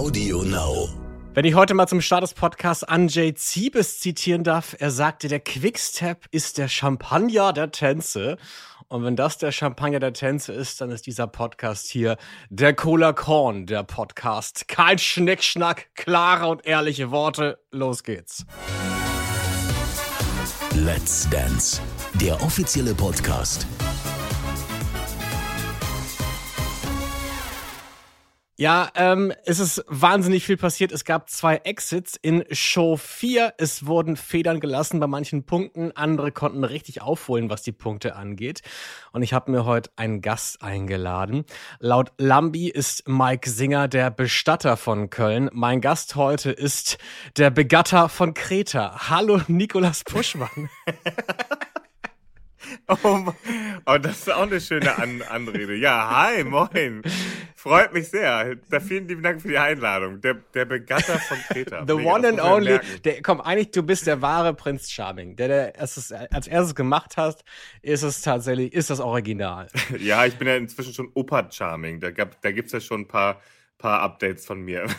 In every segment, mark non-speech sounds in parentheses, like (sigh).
Audio Now. Wenn ich heute mal zum Start des Podcasts Anjay Ziebes zitieren darf, er sagte, der Quickstep ist der Champagner der Tänze. Und wenn das der Champagner der Tänze ist, dann ist dieser Podcast hier der Cola Korn der Podcast. Kein Schnickschnack, klare und ehrliche Worte. Los geht's. Let's Dance, der offizielle Podcast. Ja, ähm, es ist wahnsinnig viel passiert. Es gab zwei Exits in Show 4. Es wurden Federn gelassen bei manchen Punkten. Andere konnten richtig aufholen, was die Punkte angeht. Und ich habe mir heute einen Gast eingeladen. Laut Lambi ist Mike Singer der Bestatter von Köln. Mein Gast heute ist der Begatter von Kreta. Hallo, Nikolas Puschmann. (laughs) Oh, oh, das ist auch eine schöne An Anrede. Ja, hi, moin. Freut mich sehr. Da vielen lieben Dank für die Einladung. Der, der Begatter von Kreta. The Mega, one and only. Der, komm, eigentlich, du bist der wahre Prinz Charming. Der, der es als erstes gemacht hast, ist es tatsächlich, ist das Original. (laughs) ja, ich bin ja inzwischen schon Opa Charming. Da, gab, da gibt's ja schon ein paar paar Updates von mir. (laughs)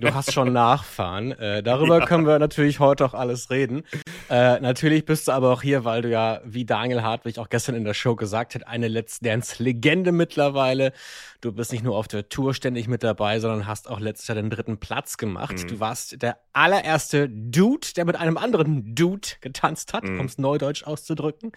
Du hast schon Nachfahren. Äh, darüber ja. können wir natürlich heute auch alles reden. Äh, natürlich bist du aber auch hier, weil du ja, wie Daniel Hartwig auch gestern in der Show gesagt hat, eine Let's Dance-Legende mittlerweile. Du bist nicht nur auf der Tour ständig mit dabei, sondern hast auch letztes Jahr den dritten Platz gemacht. Mhm. Du warst der allererste Dude, der mit einem anderen Dude getanzt hat, mhm. um es neudeutsch auszudrücken.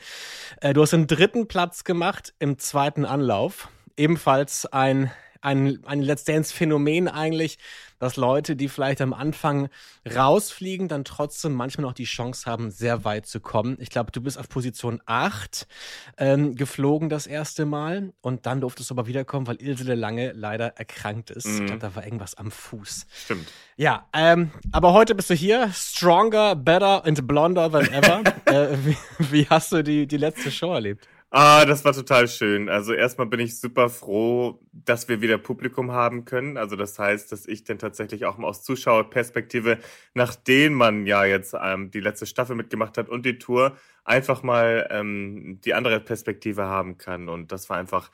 Äh, du hast den dritten Platz gemacht im zweiten Anlauf. Ebenfalls ein ein, ein Let's Dance-Phänomen eigentlich, dass Leute, die vielleicht am Anfang rausfliegen, dann trotzdem manchmal noch die Chance haben, sehr weit zu kommen. Ich glaube, du bist auf Position 8 ähm, geflogen das erste Mal und dann durftest du aber wiederkommen, weil Ilse Lange leider erkrankt ist. Mhm. Ich glaube, da war irgendwas am Fuß. Stimmt. Ja, ähm, aber heute bist du hier, stronger, better and blonder than ever. (laughs) äh, wie, wie hast du die, die letzte Show erlebt? Ah, das war total schön. Also erstmal bin ich super froh, dass wir wieder Publikum haben können. Also das heißt, dass ich dann tatsächlich auch mal aus Zuschauerperspektive, nachdem man ja jetzt ähm, die letzte Staffel mitgemacht hat und die Tour, einfach mal ähm, die andere Perspektive haben kann. Und das war einfach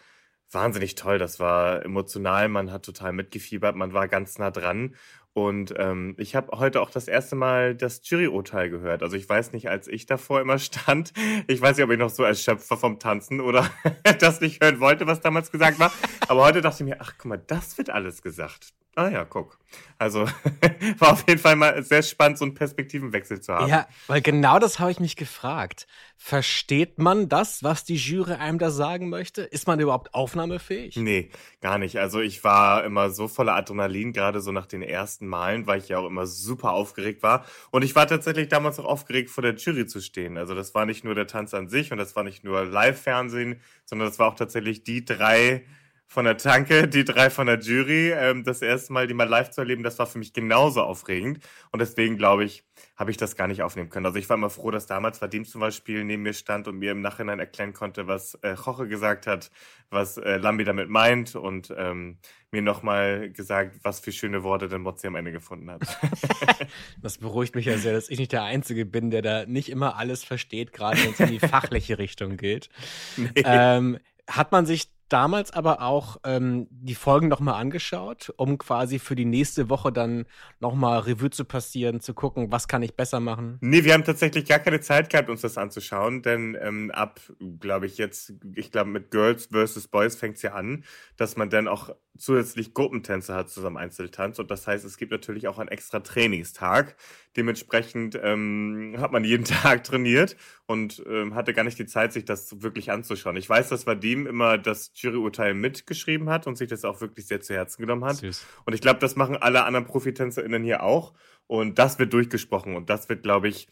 wahnsinnig toll. Das war emotional. Man hat total mitgefiebert. Man war ganz nah dran. Und ähm, ich habe heute auch das erste Mal das Juryurteil gehört. Also ich weiß nicht, als ich davor immer (laughs) stand, ich weiß nicht, ob ich noch so als Schöpfer vom Tanzen oder (laughs) das nicht hören wollte, was damals gesagt war. Aber heute dachte ich mir, ach guck mal, das wird alles gesagt. Ah ja, guck. Also (laughs) war auf jeden Fall mal sehr spannend, so einen Perspektivenwechsel zu haben. Ja, weil genau das habe ich mich gefragt. Versteht man das, was die Jury einem da sagen möchte? Ist man überhaupt aufnahmefähig? Nee, gar nicht. Also ich war immer so voller Adrenalin, gerade so nach den ersten Malen, weil ich ja auch immer super aufgeregt war. Und ich war tatsächlich damals auch aufgeregt, vor der Jury zu stehen. Also das war nicht nur der Tanz an sich und das war nicht nur Live-Fernsehen, sondern das war auch tatsächlich die drei von der Tanke, die drei von der Jury. Ähm, das erste Mal, die mal live zu erleben, das war für mich genauso aufregend. Und deswegen, glaube ich, habe ich das gar nicht aufnehmen können. Also ich war immer froh, dass damals Vadim zum Beispiel neben mir stand und mir im Nachhinein erklären konnte, was äh, Choche gesagt hat, was äh, Lambi damit meint und ähm, mir nochmal gesagt, was für schöne Worte denn Mozzi am Ende gefunden hat. (laughs) das beruhigt mich ja sehr, dass ich nicht der Einzige bin, der da nicht immer alles versteht, gerade wenn es in die fachliche Richtung geht. (laughs) Nee. Ähm, hat man sich damals aber auch ähm, die Folgen nochmal angeschaut, um quasi für die nächste Woche dann nochmal Revue zu passieren, zu gucken, was kann ich besser machen? Nee, wir haben tatsächlich gar keine Zeit gehabt, uns das anzuschauen, denn ähm, ab, glaube ich, jetzt, ich glaube, mit Girls versus Boys fängt es ja an, dass man dann auch zusätzlich Gruppentänze hat zusammen Einzeltanz und das heißt, es gibt natürlich auch einen extra Trainingstag. Dementsprechend ähm, hat man jeden (laughs) Tag trainiert und ähm, hatte gar nicht die Zeit, sich das wirklich anzuschauen. Ich weiß, dass Vadim immer das Juryurteil mitgeschrieben hat und sich das auch wirklich sehr zu Herzen genommen hat. Süß. Und ich glaube, das machen alle anderen ProfitänzerInnen hier auch. Und das wird durchgesprochen und das wird, glaube ich,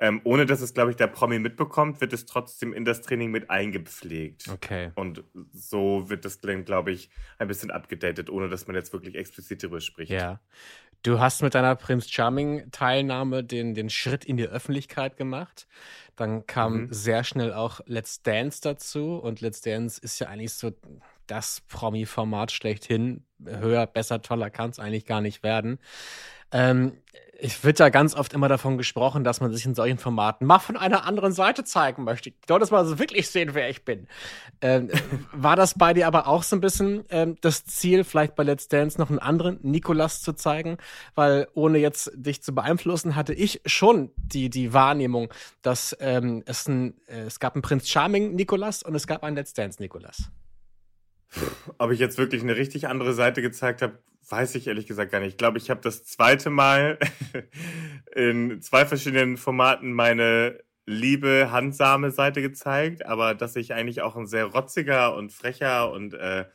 ähm, ohne dass es, glaube ich, der Promi mitbekommt, wird es trotzdem in das Training mit eingepflegt. Okay. Und so wird das, glaube ich, ein bisschen abgedatet, ohne dass man jetzt wirklich explizit darüber spricht. Ja. Du hast mit deiner Prince Charming Teilnahme den, den Schritt in die Öffentlichkeit gemacht. Dann kam mhm. sehr schnell auch Let's Dance dazu. Und Let's Dance ist ja eigentlich so das Promi-Format schlechthin. Höher, besser, toller kann es eigentlich gar nicht werden. Ähm, Ich wird ja ganz oft immer davon gesprochen, dass man sich in solchen Formaten mal von einer anderen Seite zeigen möchte. Ich soll das mal so wirklich sehen, wer ich bin. Ähm, (laughs) war das bei dir aber auch so ein bisschen ähm, das Ziel, vielleicht bei Let's Dance noch einen anderen Nikolas zu zeigen? Weil ohne jetzt dich zu beeinflussen, hatte ich schon die, die Wahrnehmung, dass ähm, es, ein, äh, es gab einen Prinz Charming Nikolas und es gab einen Let's Dance Nikolas. Ob ich jetzt wirklich eine richtig andere Seite gezeigt habe, weiß ich ehrlich gesagt gar nicht. Ich glaube, ich habe das zweite Mal (laughs) in zwei verschiedenen Formaten meine liebe, handsame Seite gezeigt, aber dass ich eigentlich auch ein sehr rotziger und frecher und äh,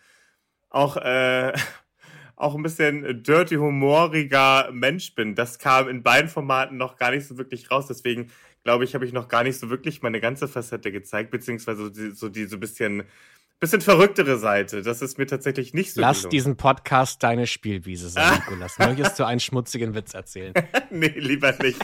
auch, äh, (laughs) auch ein bisschen dirty, humoriger Mensch bin. Das kam in beiden Formaten noch gar nicht so wirklich raus. Deswegen glaube ich, habe ich noch gar nicht so wirklich meine ganze Facette gezeigt, beziehungsweise so die so, die, so bisschen bisschen verrücktere Seite. Das ist mir tatsächlich nicht so Lass gelungen. diesen Podcast deine Spielwiese sein, Nikolas. Möchtest du einen schmutzigen Witz erzählen? (laughs) nee, lieber nicht.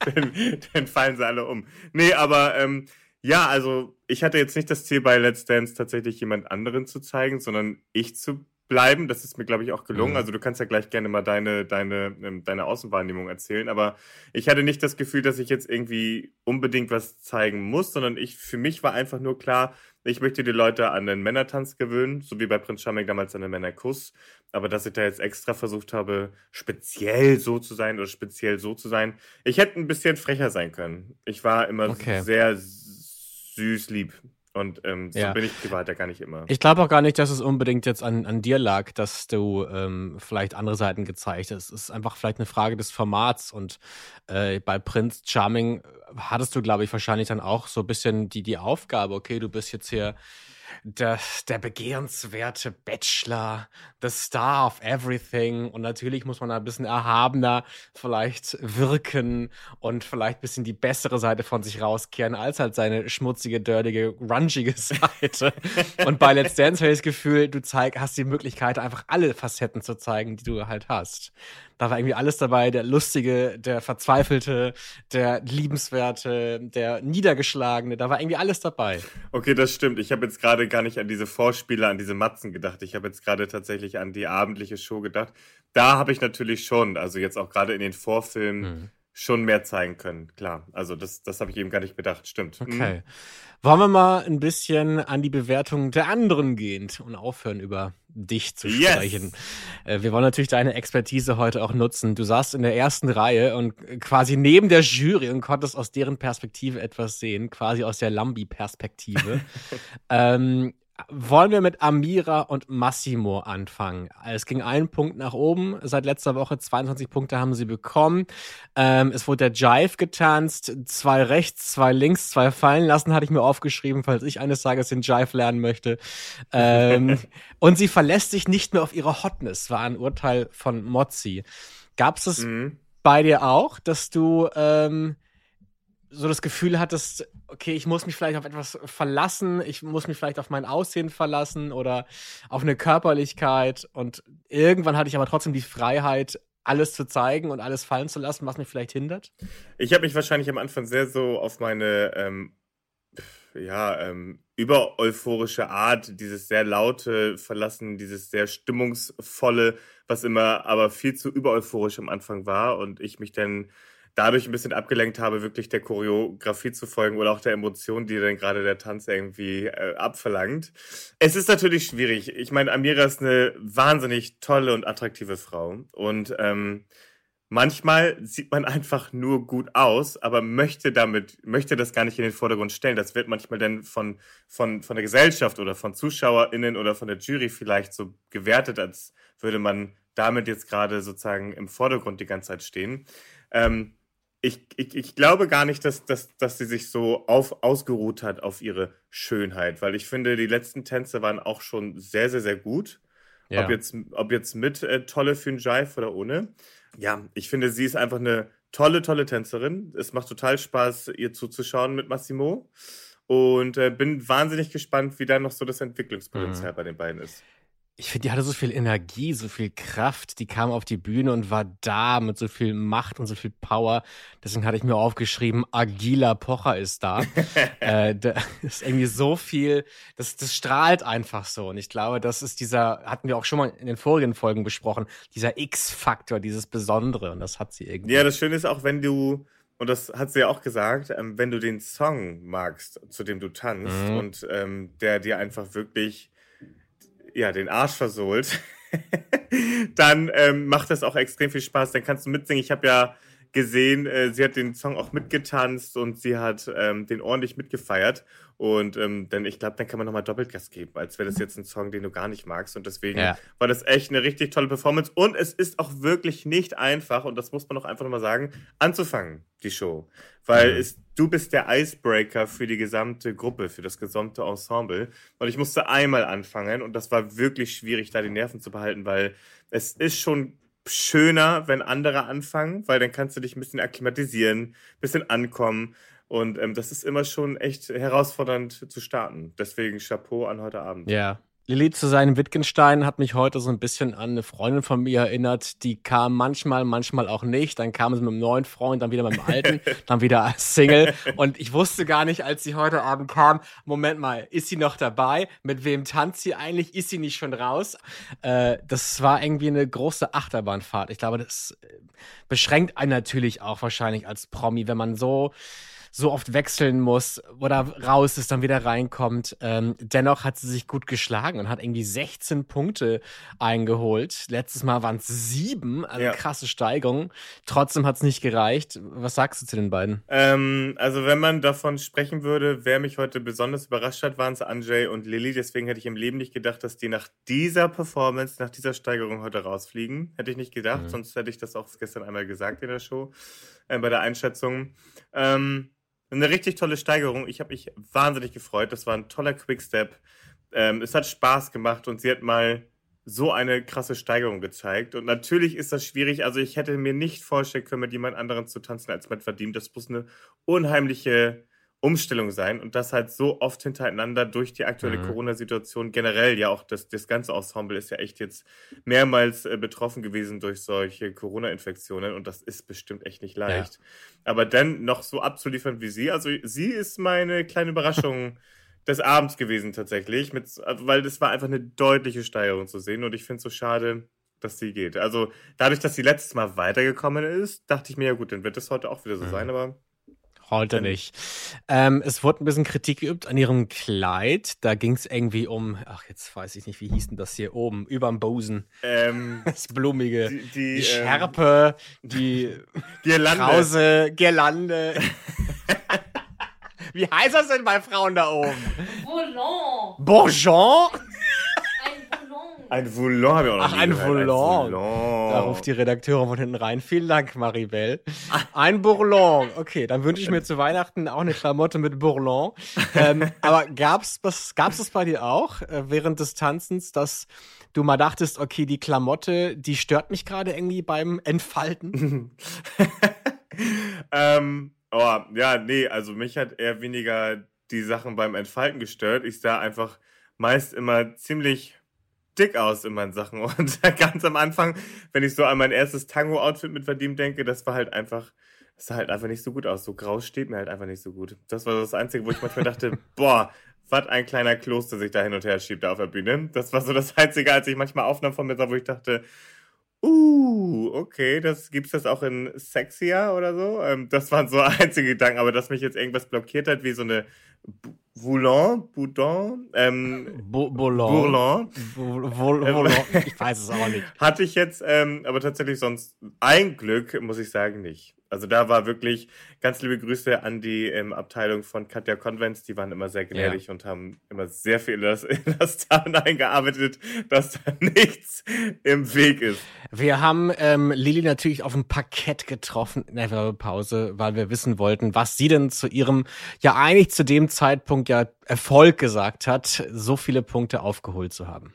dann, dann, fallen sie alle um. Nee, aber ähm, ja, also ich hatte jetzt nicht das Ziel bei Let's Dance tatsächlich jemand anderen zu zeigen, sondern ich zu bleiben. Das ist mir, glaube ich, auch gelungen. Mhm. Also du kannst ja gleich gerne mal deine, deine, ähm, deine Außenwahrnehmung erzählen. Aber ich hatte nicht das Gefühl, dass ich jetzt irgendwie unbedingt was zeigen muss, sondern ich, für mich war einfach nur klar, ich möchte die Leute an den Männertanz gewöhnen, so wie bei Prinz Charming damals an den Männerkuss. Aber dass ich da jetzt extra versucht habe, speziell so zu sein oder speziell so zu sein. Ich hätte ein bisschen frecher sein können. Ich war immer okay. sehr süß lieb. Und ähm, so ja. bin ich privat ja gar nicht immer. Ich glaube auch gar nicht, dass es unbedingt jetzt an, an dir lag, dass du ähm, vielleicht andere Seiten gezeigt hast. Es ist einfach vielleicht eine Frage des Formats. Und äh, bei Prince Charming hattest du, glaube ich, wahrscheinlich dann auch so ein bisschen die, die Aufgabe, okay, du bist jetzt hier der, der begehrenswerte Bachelor, the Star of Everything. Und natürlich muss man ein bisschen erhabener vielleicht wirken und vielleicht ein bisschen die bessere Seite von sich rauskehren, als halt seine schmutzige, dirtige, grungige (laughs) Seite. und bei Let's Dance habe ich das Gefühl, du zeig, hast die Möglichkeit, einfach alle Facetten zu zeigen, die du halt hast. Da war irgendwie alles dabei, der Lustige, der Verzweifelte, der Liebenswerte, der Niedergeschlagene, da war irgendwie alles dabei. Okay, das stimmt. Ich habe jetzt gerade gar nicht an diese Vorspieler, an diese Matzen gedacht. Ich habe jetzt gerade tatsächlich an die abendliche Show gedacht. Da habe ich natürlich schon, also jetzt auch gerade in den Vorfilmen, mhm. Schon mehr zeigen können. Klar, also das, das habe ich eben gar nicht bedacht. Stimmt. Mhm. Okay. Mhm. Wollen wir mal ein bisschen an die Bewertung der anderen gehen und aufhören über dich zu sprechen. Yes. Äh, wir wollen natürlich deine Expertise heute auch nutzen. Du saßt in der ersten Reihe und quasi neben der Jury und konntest aus deren Perspektive etwas sehen, quasi aus der Lambi-Perspektive. (laughs) ähm, wollen wir mit Amira und Massimo anfangen? Es ging einen Punkt nach oben. Seit letzter Woche 22 Punkte haben sie bekommen. Ähm, es wurde der Jive getanzt. Zwei rechts, zwei links, zwei fallen lassen, hatte ich mir aufgeschrieben, falls ich eines Tages den Jive lernen möchte. Ähm, (laughs) und sie verlässt sich nicht mehr auf ihre Hotness, war ein Urteil von Mozzi. Gab es mhm. bei dir auch, dass du ähm, so das Gefühl hattest, okay, ich muss mich vielleicht auf etwas verlassen, ich muss mich vielleicht auf mein Aussehen verlassen oder auf eine Körperlichkeit und irgendwann hatte ich aber trotzdem die Freiheit, alles zu zeigen und alles fallen zu lassen, was mich vielleicht hindert? Ich habe mich wahrscheinlich am Anfang sehr so auf meine ähm, ja, ähm, übereuphorische Art, dieses sehr laute Verlassen, dieses sehr stimmungsvolle, was immer aber viel zu übereuphorisch am Anfang war und ich mich dann dadurch ein bisschen abgelenkt habe, wirklich der Choreografie zu folgen oder auch der Emotion, die dann gerade der Tanz irgendwie äh, abverlangt. Es ist natürlich schwierig. Ich meine, Amira ist eine wahnsinnig tolle und attraktive Frau und ähm, manchmal sieht man (laughs) einfach nur gut aus, aber möchte damit, möchte das gar nicht in den Vordergrund stellen. Das wird manchmal dann von, von, von der Gesellschaft oder von ZuschauerInnen oder von der Jury vielleicht so gewertet, als würde man damit jetzt gerade sozusagen im Vordergrund die ganze Zeit stehen. Ähm, ich, ich, ich glaube gar nicht, dass, dass, dass sie sich so auf, ausgeruht hat auf ihre Schönheit, weil ich finde, die letzten Tänze waren auch schon sehr, sehr, sehr gut. Ja. Ob, jetzt, ob jetzt mit äh, Tolle für Jive oder ohne. Ja, ich finde, sie ist einfach eine tolle, tolle Tänzerin. Es macht total Spaß, ihr zuzuschauen mit Massimo. Und äh, bin wahnsinnig gespannt, wie da noch so das Entwicklungspotenzial mhm. bei den beiden ist. Ich finde, die hatte so viel Energie, so viel Kraft. Die kam auf die Bühne und war da mit so viel Macht und so viel Power. Deswegen hatte ich mir aufgeschrieben, Agila Pocher ist da. (laughs) äh, da ist irgendwie so viel, das, das strahlt einfach so. Und ich glaube, das ist dieser, hatten wir auch schon mal in den vorigen Folgen besprochen, dieser X-Faktor, dieses Besondere. Und das hat sie irgendwie. Ja, das Schöne ist auch, wenn du, und das hat sie ja auch gesagt, ähm, wenn du den Song magst, zu dem du tanzt mhm. und ähm, der dir einfach wirklich ja, den Arsch versohlt, (laughs) dann ähm, macht das auch extrem viel Spaß. Dann kannst du mitsingen. Ich habe ja gesehen, äh, sie hat den Song auch mitgetanzt und sie hat ähm, den ordentlich mitgefeiert. Und ähm, denn ich glaube, dann kann man nochmal Doppelgas geben, als wäre das jetzt ein Song, den du gar nicht magst. Und deswegen ja. war das echt eine richtig tolle Performance. Und es ist auch wirklich nicht einfach, und das muss man auch einfach nochmal sagen, anzufangen, die Show. Weil mhm. es, du bist der Icebreaker für die gesamte Gruppe, für das gesamte Ensemble. Und ich musste einmal anfangen und das war wirklich schwierig, da die Nerven zu behalten, weil es ist schon schöner, wenn andere anfangen, weil dann kannst du dich ein bisschen akklimatisieren, ein bisschen ankommen. Und ähm, das ist immer schon echt herausfordernd zu starten. Deswegen Chapeau an heute Abend. Ja, Lilly zu seinem Wittgenstein hat mich heute so ein bisschen an eine Freundin von mir erinnert, die kam manchmal, manchmal auch nicht. Dann kam sie mit einem neuen Freund, dann wieder mit dem alten, (laughs) dann wieder als Single. Und ich wusste gar nicht, als sie heute Abend kam, Moment mal, ist sie noch dabei? Mit wem tanzt sie eigentlich? Ist sie nicht schon raus? Äh, das war irgendwie eine große Achterbahnfahrt. Ich glaube, das äh, beschränkt einen natürlich auch wahrscheinlich als Promi, wenn man so so oft wechseln muss oder raus ist, dann wieder reinkommt. Ähm, dennoch hat sie sich gut geschlagen und hat irgendwie 16 Punkte eingeholt. Letztes Mal waren es sieben, also ja. krasse Steigerung. Trotzdem hat es nicht gereicht. Was sagst du zu den beiden? Ähm, also wenn man davon sprechen würde, wer mich heute besonders überrascht hat, waren es Anjay und Lilly. Deswegen hätte ich im Leben nicht gedacht, dass die nach dieser Performance, nach dieser Steigerung heute rausfliegen. Hätte ich nicht gedacht, mhm. sonst hätte ich das auch gestern einmal gesagt in der Show, äh, bei der Einschätzung. Ähm, eine richtig tolle Steigerung. Ich habe mich wahnsinnig gefreut. Das war ein toller Quickstep. Ähm, es hat Spaß gemacht und sie hat mal so eine krasse Steigerung gezeigt. Und natürlich ist das schwierig. Also ich hätte mir nicht vorstellen können, mit jemand anderem zu tanzen als mit Vadim. Das muss eine unheimliche Umstellung sein und das halt so oft hintereinander durch die aktuelle mhm. Corona-Situation generell ja auch das, das ganze Ensemble ist ja echt jetzt mehrmals äh, betroffen gewesen durch solche Corona-Infektionen und das ist bestimmt echt nicht leicht. Ja. Aber dann noch so abzuliefern wie sie, also sie ist meine kleine Überraschung (laughs) des Abends gewesen tatsächlich, mit, weil das war einfach eine deutliche Steigerung zu sehen und ich finde es so schade, dass sie geht. Also dadurch, dass sie letztes Mal weitergekommen ist, dachte ich mir, ja gut, dann wird es heute auch wieder so mhm. sein, aber Heute nicht. Ähm, es wurde ein bisschen Kritik geübt an ihrem Kleid. Da ging es irgendwie um, ach, jetzt weiß ich nicht, wie hieß denn das hier oben, überm Bosen. Ähm, (laughs) das Blumige. Die, die, die ähm, Schärpe, ähm, die (laughs) Girlande. Krause, Girlande. (laughs) wie heißt das denn bei Frauen da oben? Bourgeon. Bourgeon? Ein Volant habe ich auch noch Ach, ein Volant. Da ruft die Redakteurin von hinten rein. Vielen Dank, Maribel. Ein Bourlant. Okay, dann wünsche ich mir zu Weihnachten auch eine Klamotte mit Bourlant. Ähm, (laughs) aber gab's was, gab's das bei dir auch äh, während des Tanzens, dass du mal dachtest, okay, die Klamotte, die stört mich gerade irgendwie beim Entfalten? (laughs) ähm, oh, ja, nee, also mich hat eher weniger die Sachen beim Entfalten gestört. Ich sah einfach meist immer ziemlich dick aus in meinen Sachen. (laughs) Und ganz am Anfang, wenn ich so an mein erstes Tango-Outfit mit Vadim denke, das war halt einfach, das sah halt einfach nicht so gut aus. So grau steht mir halt einfach nicht so gut. Das war das Einzige, wo ich manchmal dachte, (laughs) boah, was ein kleiner Kloster sich da hin und her schiebt da auf der Bühne. Das war so das Einzige, als ich manchmal Aufnahmen von mir sah, wo ich dachte, uh, okay, das gibt's das auch in sexier oder so. Ähm, das waren so (laughs) einzige Gedanken, aber dass mich jetzt irgendwas blockiert hat, wie so eine Volant, Boudon, ähm, Bourlant, Bourlant, ich weiß es auch nicht. Hatte ich jetzt, ähm, aber tatsächlich sonst ein Glück, muss ich sagen, nicht. Also da war wirklich ganz liebe Grüße an die ähm, Abteilung von Katja Convents. Die waren immer sehr gnädig ja. und haben immer sehr viel in das, (laughs) in das Tarn eingearbeitet, dass da (laughs) nichts im Weg ist. Wir haben ähm, Lili natürlich auf dem Parkett getroffen in der Werbepause, weil wir wissen wollten, was sie denn zu ihrem, ja eigentlich zu dem Zeitpunkt ja Erfolg gesagt hat, so viele Punkte aufgeholt zu haben.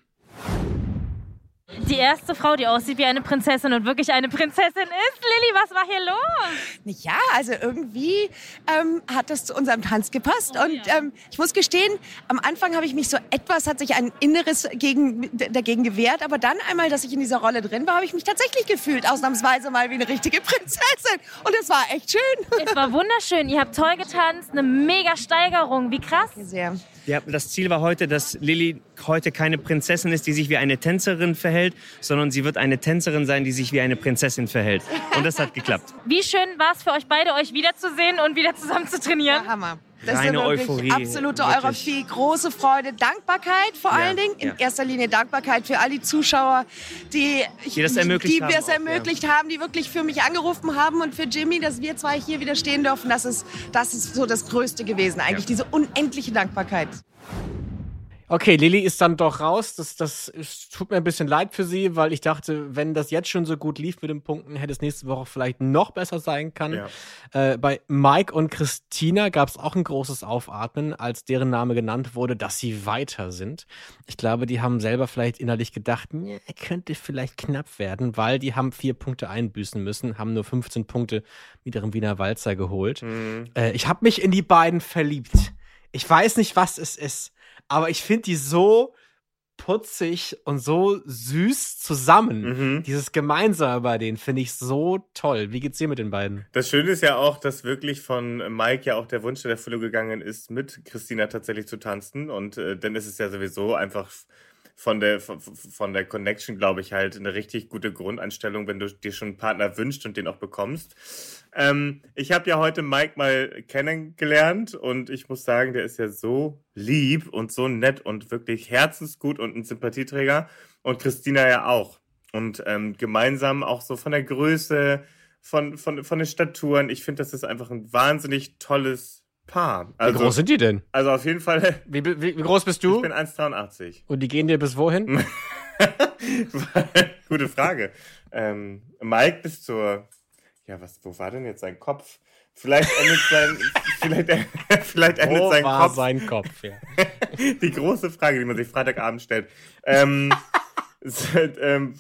Die erste Frau, die aussieht wie eine Prinzessin und wirklich eine Prinzessin ist. Lilly, was war hier los? Ja, also irgendwie ähm, hat das zu unserem Tanz gepasst. Oh, und ja. ähm, ich muss gestehen, am Anfang habe ich mich so etwas, hat sich ein Inneres gegen, dagegen gewehrt. Aber dann einmal, dass ich in dieser Rolle drin war, habe ich mich tatsächlich gefühlt, ausnahmsweise mal wie eine richtige Prinzessin. Und es war echt schön. Es war wunderschön. Ihr habt toll getanzt, eine mega Steigerung. Wie krass. Sehr. Ja, das Ziel war heute, dass Lilly heute keine Prinzessin ist, die sich wie eine Tänzerin verhält, sondern sie wird eine Tänzerin sein, die sich wie eine Prinzessin verhält. Und das hat geklappt. Wie schön war es für euch beide, euch wiederzusehen und wieder zusammen zu trainieren? Ja, Hammer. Das Reine ist Euphorie. Absolute wirklich. Euphorie, große Freude, Dankbarkeit vor ja, allen Dingen. In ja. erster Linie Dankbarkeit für all die Zuschauer, die, die das ermöglicht, die haben, das ermöglicht ja. haben, die wirklich für mich angerufen haben und für Jimmy, dass wir zwei hier wieder stehen dürfen. Das ist, das ist so das Größte gewesen, eigentlich, diese unendliche Dankbarkeit. Okay, Lilly ist dann doch raus. Das, das es tut mir ein bisschen leid für sie, weil ich dachte, wenn das jetzt schon so gut lief mit den Punkten, hätte es nächste Woche vielleicht noch besser sein können. Ja. Äh, bei Mike und Christina gab es auch ein großes Aufatmen, als deren Name genannt wurde, dass sie weiter sind. Ich glaube, die haben selber vielleicht innerlich gedacht, nee, könnte vielleicht knapp werden, weil die haben vier Punkte einbüßen müssen, haben nur 15 Punkte mit ihrem Wiener Walzer geholt. Mhm. Äh, ich habe mich in die beiden verliebt. Ich weiß nicht, was es ist aber ich finde die so putzig und so süß zusammen. Mhm. Dieses Gemeinsame bei denen finde ich so toll. Wie geht's dir mit den beiden? Das Schöne ist ja auch, dass wirklich von Mike ja auch der Wunsch in Erfüllung gegangen ist, mit Christina tatsächlich zu tanzen. Und äh, dann ist es ja sowieso einfach von der, von der Connection, glaube ich, halt eine richtig gute Grundeinstellung, wenn du dir schon einen Partner wünschst und den auch bekommst. Ähm, ich habe ja heute Mike mal kennengelernt und ich muss sagen, der ist ja so lieb und so nett und wirklich herzensgut und ein Sympathieträger. Und Christina ja auch. Und ähm, gemeinsam auch so von der Größe, von, von, von den Staturen. Ich finde, das ist einfach ein wahnsinnig tolles Paar. Also, wie groß sind die denn? Also auf jeden Fall. (laughs) Wie, wie, wie groß bist du? Ich bin 1,83. Und die gehen dir bis wohin? (laughs) Gute Frage. Ähm, Mike bis zur. Ja, was, wo war denn jetzt sein Kopf? Vielleicht endet sein, (laughs) vielleicht, (laughs) vielleicht endet Wo sein war Kopf. sein Kopf, ja. (laughs) Die große Frage, die man sich Freitagabend stellt. Ähm, ähm,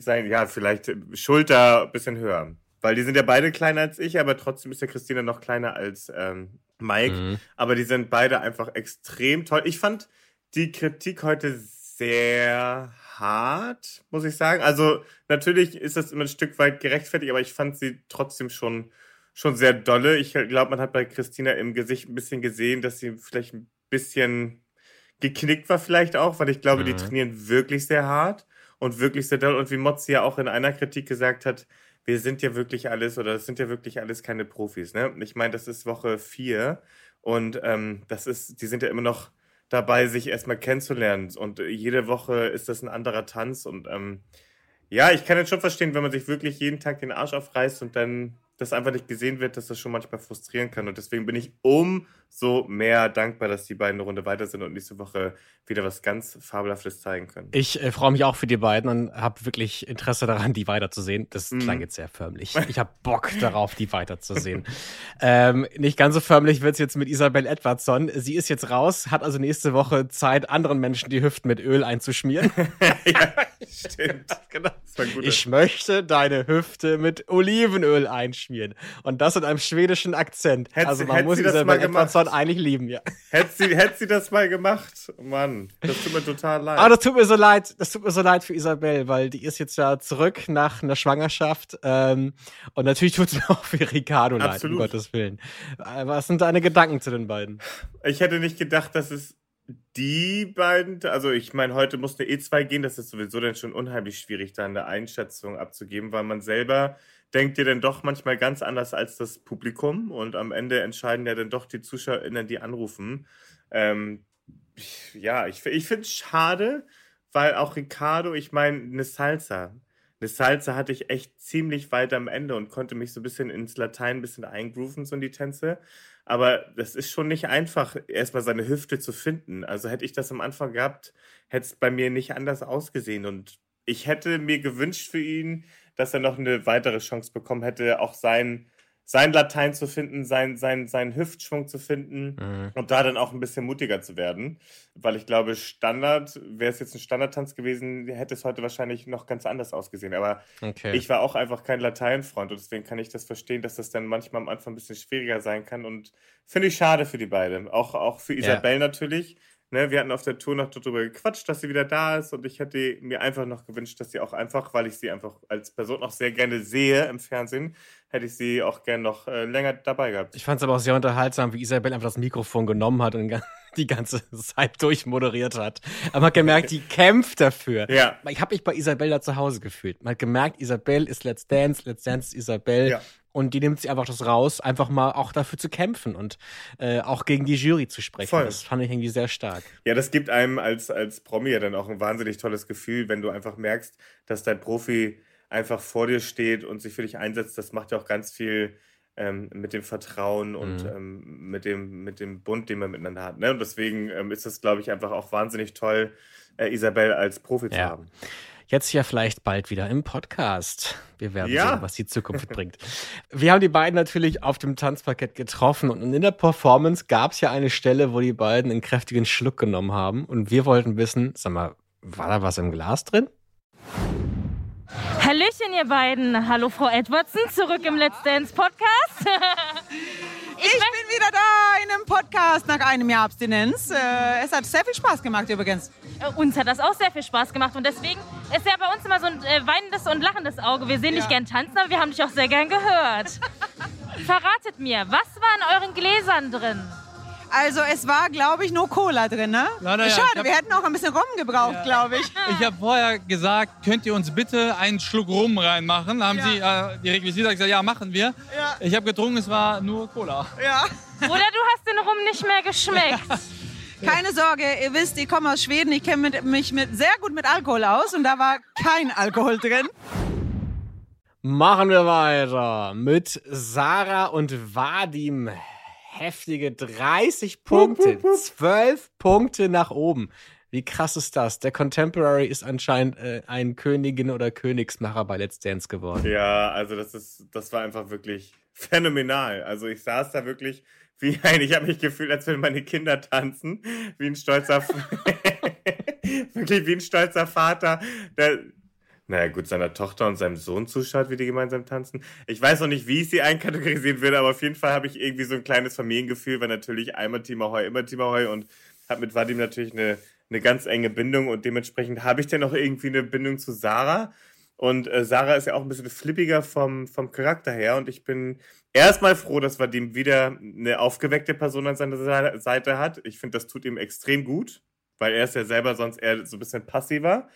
sein, ja, vielleicht Schulter ein bisschen höher. Weil die sind ja beide kleiner als ich, aber trotzdem ist ja Christina noch kleiner als ähm, Mike. Mhm. Aber die sind beide einfach extrem toll. Ich fand die Kritik heute sehr hart, muss ich sagen. Also natürlich ist das immer ein Stück weit gerechtfertigt, aber ich fand sie trotzdem schon, schon sehr dolle. Ich glaube, man hat bei Christina im Gesicht ein bisschen gesehen, dass sie vielleicht ein bisschen geknickt war vielleicht auch, weil ich glaube, mhm. die trainieren wirklich sehr hart und wirklich sehr doll. Und wie Motzi ja auch in einer Kritik gesagt hat, wir sind ja wirklich alles, oder das sind ja wirklich alles keine Profis, ne? Ich meine, das ist Woche vier und ähm, das ist, die sind ja immer noch dabei, sich erstmal kennenzulernen. Und jede Woche ist das ein anderer Tanz. Und ähm, ja, ich kann jetzt schon verstehen, wenn man sich wirklich jeden Tag den Arsch aufreißt und dann das einfach nicht gesehen wird, dass das schon manchmal frustrieren kann. Und deswegen bin ich umso mehr dankbar, dass die beiden eine Runde weiter sind und nächste Woche wieder was ganz Fabelhaftes zeigen können. Ich äh, freue mich auch für die beiden und habe wirklich Interesse daran, die weiterzusehen. Das mm. klang jetzt sehr förmlich. Ich habe Bock (laughs) darauf, die weiterzusehen. ähm, nicht ganz so förmlich wird es jetzt mit Isabel Edwardson. Sie ist jetzt raus, hat also nächste Woche Zeit, anderen Menschen die Hüften mit Öl einzuschmieren. (laughs) ja, stimmt. (laughs) genau. Ich möchte deine Hüfte mit Olivenöl einschmieren. Und das in einem schwedischen Akzent. Hätt also man muss Isabel Edwardson eigentlich lieben, ja. Hätte sie, hätt sie das mal gemacht, Mann. Das tut mir total leid. Aber das tut mir so leid, das tut mir so leid für Isabel, weil die ist jetzt ja zurück nach einer Schwangerschaft. Ähm, und natürlich tut es (laughs) mir auch für Ricardo leid, um Gottes Willen. Äh, was sind deine Gedanken zu den beiden? Ich hätte nicht gedacht, dass es die beiden, also ich meine, heute musste E2 gehen, das ist sowieso dann schon unheimlich schwierig, da eine Einschätzung abzugeben, weil man selber denkt ja dann doch manchmal ganz anders als das Publikum und am Ende entscheiden ja dann doch die ZuschauerInnen, die anrufen. Ähm, ja, ich, ich finde es schade, weil auch Ricardo, ich meine, eine Salsa. Eine Salsa hatte ich echt ziemlich weit am Ende und konnte mich so ein bisschen ins Latein ein bisschen eingrooven, so in die Tänze. Aber das ist schon nicht einfach, erstmal seine Hüfte zu finden. Also hätte ich das am Anfang gehabt, hätte es bei mir nicht anders ausgesehen. Und ich hätte mir gewünscht für ihn, dass er noch eine weitere Chance bekommen hätte, auch sein sein Latein zu finden, sein, sein, seinen Hüftschwung zu finden Mhm. und da dann auch ein bisschen mutiger zu werden. Weil ich glaube, Standard, wäre es jetzt ein Standardtanz gewesen, hätte es heute wahrscheinlich noch ganz anders ausgesehen. Aber Okay. ich war auch einfach kein Lateinfreund und deswegen kann ich das verstehen, dass das dann manchmal am Anfang ein bisschen schwieriger sein kann und finde ich schade für die beiden. Auch, auch für Isabel natürlich. Ne, wir hatten auf der Tour noch darüber gequatscht, dass sie wieder da ist und ich hätte mir einfach noch gewünscht, dass sie auch einfach, weil ich sie einfach als Person auch sehr gerne sehe im Fernsehen, hätte ich sie auch gerne noch äh, länger dabei gehabt. Ich fand es aber auch sehr unterhaltsam, wie Isabel einfach das Mikrofon genommen hat und (laughs) die ganze Zeit durchmoderiert hat. Aber man hat gemerkt, die kämpft dafür. Ja. Ich habe mich bei Isabel da zu Hause gefühlt. Man hat gemerkt, Isabel ist Let's Dance, Let's Dance ist Isabel. Ja. Und die nimmt sich einfach das raus, einfach mal auch dafür zu kämpfen und äh, auch gegen die Jury zu sprechen. Voll. Das fand ich irgendwie sehr stark. Ja, das gibt einem als, als Promi ja dann auch ein wahnsinnig tolles Gefühl, wenn du einfach merkst, dass dein Profi einfach vor dir steht und sich für dich einsetzt. Das macht ja auch ganz viel ähm, mit dem Vertrauen und Mhm. ähm, mit, dem, mit dem Bund, den man miteinander hat. Ne? Und deswegen ähm, ist es, glaube ich, einfach auch wahnsinnig toll, äh, Isabel als Profi zu Ja. haben. Jetzt ja vielleicht bald wieder im Podcast. Wir werden Ja. sehen, was die Zukunft bringt. Wir haben die beiden natürlich auf dem Tanzparkett getroffen und in der Performance gab es ja eine Stelle, wo die beiden einen kräftigen Schluck genommen haben und wir wollten wissen, sag mal, war da was im Glas drin? Hallöchen, ihr beiden. Hallo, Frau Edwardson, zurück im Let's Dance Podcast. (laughs) Ich bin wieder da in einem Podcast nach einem Jahr Abstinenz. Äh, es hat sehr viel Spaß gemacht übrigens. Äh, uns hat das auch sehr viel Spaß gemacht und deswegen ist ja bei uns immer so ein äh, weinendes und lachendes Auge. Wir sehen dich Ja. gern tanzen, aber wir haben dich auch sehr gern gehört. (laughs) Verratet mir, was war in euren Gläsern drin? Also es war, glaube ich, nur Cola drin, ne? Ja, ja, Schade, hab- wir hätten auch ein bisschen Rum gebraucht, glaube ich. Ich habe vorher gesagt, könnt ihr uns bitte einen Schluck Rum reinmachen? Da haben Ja. sie, äh, die Requisita gesagt, ja, machen wir. Ja. Ich habe getrunken, es war nur Cola. Ja. Oder du hast den Rum nicht mehr geschmeckt. Keine Sorge, ihr wisst, ich komme aus Schweden, ich kenne mit, mich mit, sehr gut mit Alkohol aus und da war kein Alkohol drin. Machen wir weiter mit Sarah und Vadim. Heftige 30 Punkte, 12 Punkte nach oben. Wie krass ist das? Der Contemporary ist anscheinend äh, ein Königin oder Königsmacher bei Let's Dance geworden. Ja, also das ist, das war einfach wirklich phänomenal. Also ich saß da wirklich wie ein, ich habe mich gefühlt, als wenn meine Kinder tanzen, wie ein stolzer, (laughs) wirklich wie ein stolzer Vater, der, naja gut, seiner Tochter und seinem Sohn zuschaut, wie die gemeinsam tanzen. Ich weiß noch nicht, wie ich sie einkategorisieren würde, aber auf jeden Fall habe ich irgendwie so ein kleines Familiengefühl, weil natürlich einmal Team Ahoy, immer Team Ahoy und habe mit Vadim natürlich eine, eine ganz enge Bindung und dementsprechend habe ich dann auch irgendwie eine Bindung zu Sarah. Und äh, Sarah ist ja auch ein bisschen flippiger vom, vom Charakter her. Und ich bin erstmal froh, dass Vadim wieder eine aufgeweckte Person an seiner Se- Seite hat. Ich finde, das tut ihm extrem gut, weil er ist ja selber sonst eher so ein bisschen passiver.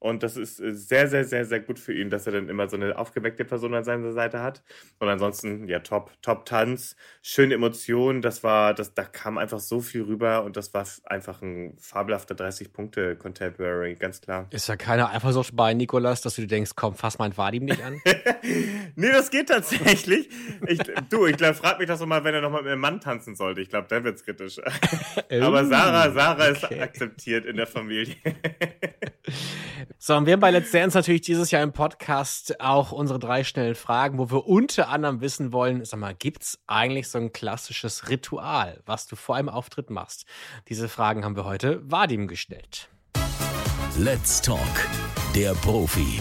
Und das ist äh, sehr, sehr, sehr, sehr gut für ihn, dass er dann immer so eine aufgeweckte Person an seiner Seite hat. Und ansonsten, ja, top, top Tanz, schöne Emotionen. Das war, das, da kam einfach so viel rüber und das war einfach ein fabelhafter 30-Punkte Contemporary, ganz klar. Ist ja keine Eifersucht bei Nikolas, dass du dir denkst, komm, fass mein Vadim nicht an. (laughs) nee, das geht tatsächlich. Ich, du, ich glaube, frag mich das doch mal, wenn er nochmal mit einem Mann tanzen sollte. Ich glaube, dann wird's kritisch. (laughs) Aber Sarah, Sarah ist okay. akzeptiert in der Familie. (laughs) So, und wir haben bei Let's Dance natürlich dieses Jahr im Podcast auch unsere drei schnellen Fragen, wo wir unter anderem wissen wollen, sag mal, gibt's eigentlich so ein klassisches Ritual, was du vor einem Auftritt machst? Diese Fragen haben wir heute Vadim gestellt. Let's Talk, der Profi.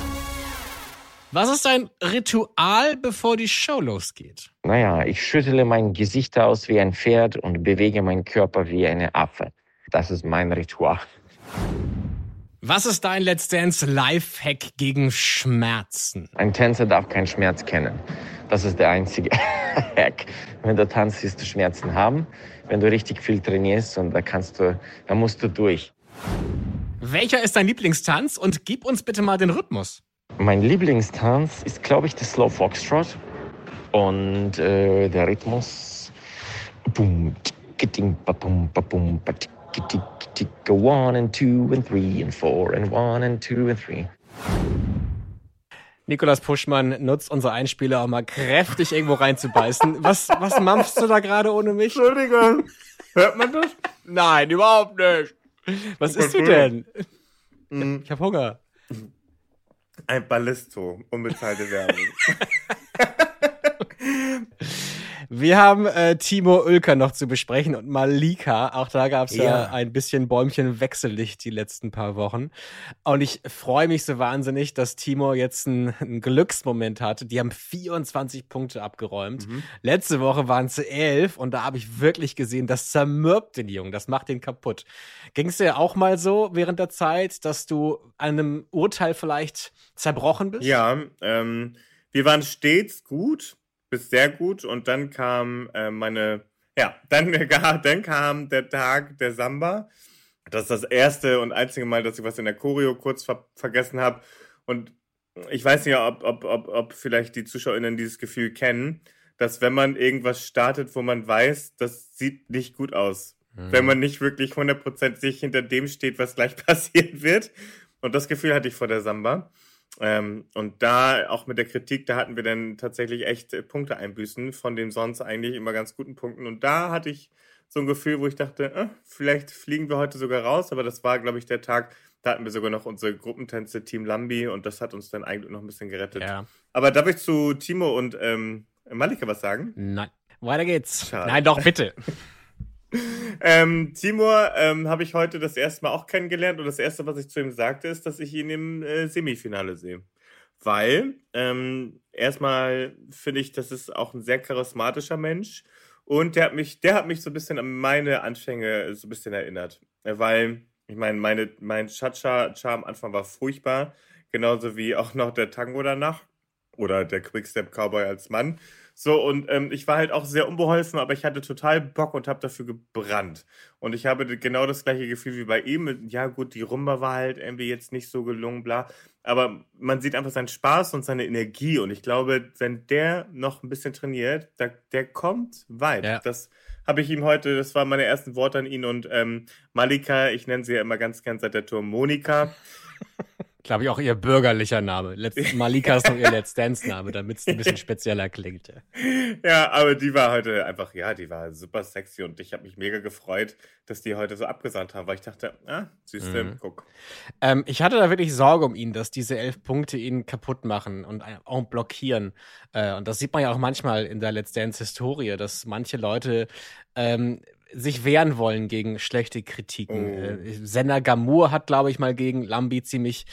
Was ist dein Ritual, bevor die Show losgeht? Naja, ich schüttele mein Gesicht aus wie ein Pferd und bewege meinen Körper wie eine Affe. Das ist mein Ritual. Was ist dein Let's Dance Lifehack gegen Schmerzen? Ein Tänzer darf keinen Schmerz kennen. Das ist der einzige (laughs) Hack. Wenn du tanzt, wirst du Schmerzen haben. Wenn du richtig viel trainierst und da kannst du, da musst du durch. Welcher ist dein Lieblingstanz und gib uns bitte mal den Rhythmus? Mein Lieblingstanz ist, glaube ich, der Slow Foxtrot. Und äh, der Rhythmus. Boom, ticketing, tick, go one and two and three and four and one and two and three. Nikolas Puschmann nutzt unsere Einspieler, um mal kräftig irgendwo reinzubeißen. Was, was mampfst du da gerade ohne mich? Entschuldigung. Hört man das? Nein, überhaupt nicht. Was isst du denn? Ich hab Hunger. Ein Ballisto, unbezahlte Werbung. Wir haben äh, Timo Ulker noch zu besprechen und Malika. Auch da gab es ja. Ja. ein bisschen Bäumchen Wechsellicht die letzten paar Wochen. Und ich freue mich so wahnsinnig, dass Timo jetzt einen, Glücksmoment hatte. Die haben 24 Punkte abgeräumt. Mhm. Letzte Woche waren es 11 und da habe ich wirklich gesehen, das zermürbt den Jungen, das macht den kaputt. Ging es dir auch mal so während der Zeit, dass du an einem Urteil vielleicht zerbrochen bist? Ja, ähm, wir waren stets gut, bis sehr gut und dann kam äh, meine, ja, (laughs) dann, dann kam der Tag der Samba. Das ist das erste und einzige Mal, dass ich was in der Choreo kurz ver vergessen habe. Und ich weiß nicht, ob, ob, ob, ob vielleicht die ZuschauerInnen dieses Gefühl kennen, dass wenn man irgendwas startet, wo man weiß, das sieht nicht gut aus. Wenn man nicht wirklich 100% sich hinter dem steht, was gleich (laughs) passieren wird. Und das Gefühl hatte ich vor der Samba. Ähm, und da, auch mit der Kritik, da hatten wir dann tatsächlich echt äh, Punkte einbüßen von den sonst eigentlich immer ganz guten Punkten. Und da hatte ich so ein Gefühl, wo ich dachte, äh, vielleicht fliegen wir heute sogar raus. Aber das war, glaube ich, der Tag, da hatten wir sogar noch unsere Gruppentänze Team Lambi und das hat uns dann eigentlich noch ein bisschen gerettet. Ja. Aber darf ich zu Timo und ähm, Malika was sagen? Nein. Weiter geht's. Schade. Nein, doch, bitte. (laughs) Ähm, Timur ähm, habe ich heute das erste Mal auch kennengelernt und das erste, was ich zu ihm sagte, ist, dass ich ihn im äh, Semifinale sehe. Weil ähm, erstmal finde ich, das ist auch ein sehr charismatischer Mensch und der hat mich, der hat mich so ein bisschen an meine Anfänge so ein bisschen erinnert. Äh, Weil, ich meine, meine, mein Cha-Cha-Cha am Anfang war furchtbar, genauso wie auch noch der Tango danach oder der Quickstep Cowboy als Mann. So, und ähm, ich war halt auch sehr unbeholfen, aber ich hatte total Bock und habe dafür gebrannt. Und ich habe genau das gleiche Gefühl wie bei ihm. Ja, gut, die Rumba war halt irgendwie jetzt nicht so gelungen, bla. Aber man sieht einfach seinen Spaß und seine Energie. Und ich glaube, wenn der noch ein bisschen trainiert, da, der kommt weit. Ja. Das habe ich ihm heute, das waren meine ersten Worte an ihn. Und ähm, Malika, ich nenne sie ja immer ganz gern seit der Tour Monika. (laughs) Glaube ich auch ihr bürgerlicher Name. Letzt, (laughs) Malika ist noch ihr Let's Dance-Name, damit es ein bisschen spezieller klingt. Ja, aber die war heute einfach, ja, die war super sexy und ich habe mich mega gefreut, dass die heute so abgesandt haben, weil ich dachte, ah, süße, Mhm. guck. Ähm, ich hatte da wirklich Sorge um ihn, dass diese elf Punkte ihn kaputt machen und auch blockieren. Äh, und das sieht man ja auch manchmal in der Let's Dance-Historie, dass manche Leute ähm, sich wehren wollen gegen schlechte Kritiken. Oh. Äh, Senna Gamur hat, glaube ich, mal gegen Lambi ziemlich,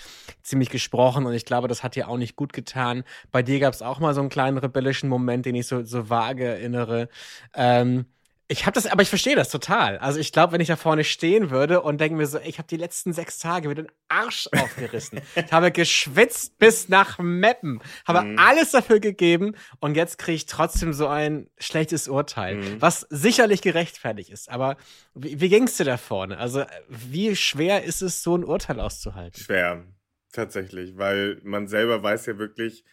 ziemlich gesprochen und ich glaube, das hat dir auch nicht gut getan. Bei dir gab es auch mal so einen kleinen rebellischen Moment, den ich so, so vage erinnere. Ähm, ich habe das, aber ich verstehe das total. Also ich glaube, wenn ich da vorne stehen würde und denke mir so, ich habe die letzten sechs Tage mir den Arsch (laughs) aufgerissen. ich habe geschwitzt bis nach Meppen, habe Mhm. alles dafür gegeben und jetzt kriege ich trotzdem so ein schlechtes Urteil, Mhm. was sicherlich gerechtfertigt ist. Aber wie, wie ging es dir da vorne? Also wie schwer ist es, so ein Urteil auszuhalten? Schwer, tatsächlich, weil man selber weiß ja wirklich,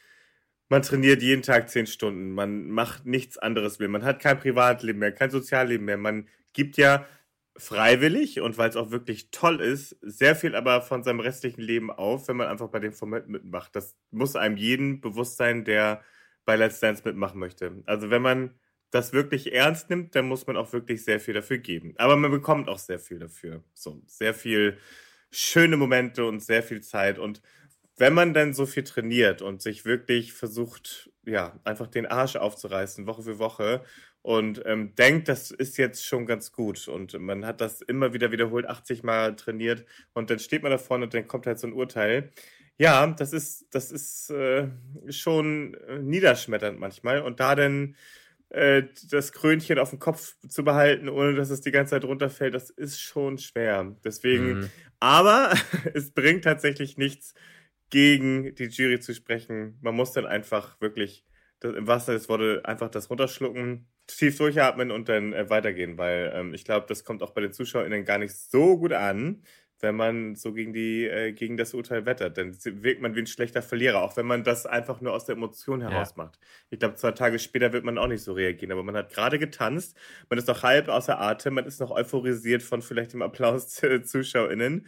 man trainiert jeden Tag zehn Stunden, man macht nichts anderes mehr, man hat kein Privatleben mehr, kein Sozialleben mehr, man gibt ja freiwillig und weil es auch wirklich toll ist, sehr viel aber von seinem restlichen Leben auf, wenn man einfach bei dem Format mitmacht. Das muss einem jeden bewusst sein, der bei Let's Dance mitmachen möchte. Also wenn man das wirklich ernst nimmt, dann muss man auch wirklich sehr viel dafür geben. Aber man bekommt auch sehr viel dafür. So, sehr viel schöne Momente und sehr viel Zeit. Und wenn man dann so viel trainiert und sich wirklich versucht, ja, einfach den Arsch aufzureißen, Woche für Woche und ähm, denkt, das ist jetzt schon ganz gut und man hat das immer wieder wiederholt, 80 Mal trainiert und dann steht man da vorne und dann kommt halt so ein Urteil. Ja, das ist, das ist äh, schon äh, niederschmetternd manchmal und da dann äh, das Krönchen auf dem Kopf zu behalten, ohne dass es die ganze Zeit runterfällt, das ist schon schwer. Deswegen, Mhm. aber (laughs) es bringt tatsächlich nichts, gegen die Jury zu sprechen. Man muss dann einfach wirklich das, im Sinne des Wortes einfach das runterschlucken, tief durchatmen und dann äh, weitergehen, weil ähm, ich glaube, das kommt auch bei den ZuschauerInnen gar nicht so gut an, wenn man so gegen die äh, gegen das Urteil wettert. Dann wirkt man wie ein schlechter Verlierer, auch wenn man das einfach nur aus der Emotion heraus macht. Ich glaube, zwei Tage später wird man auch nicht so reagieren, aber man hat gerade getanzt, man ist noch halb außer Atem, man ist noch euphorisiert von vielleicht dem Applaus der ZuschauerInnen.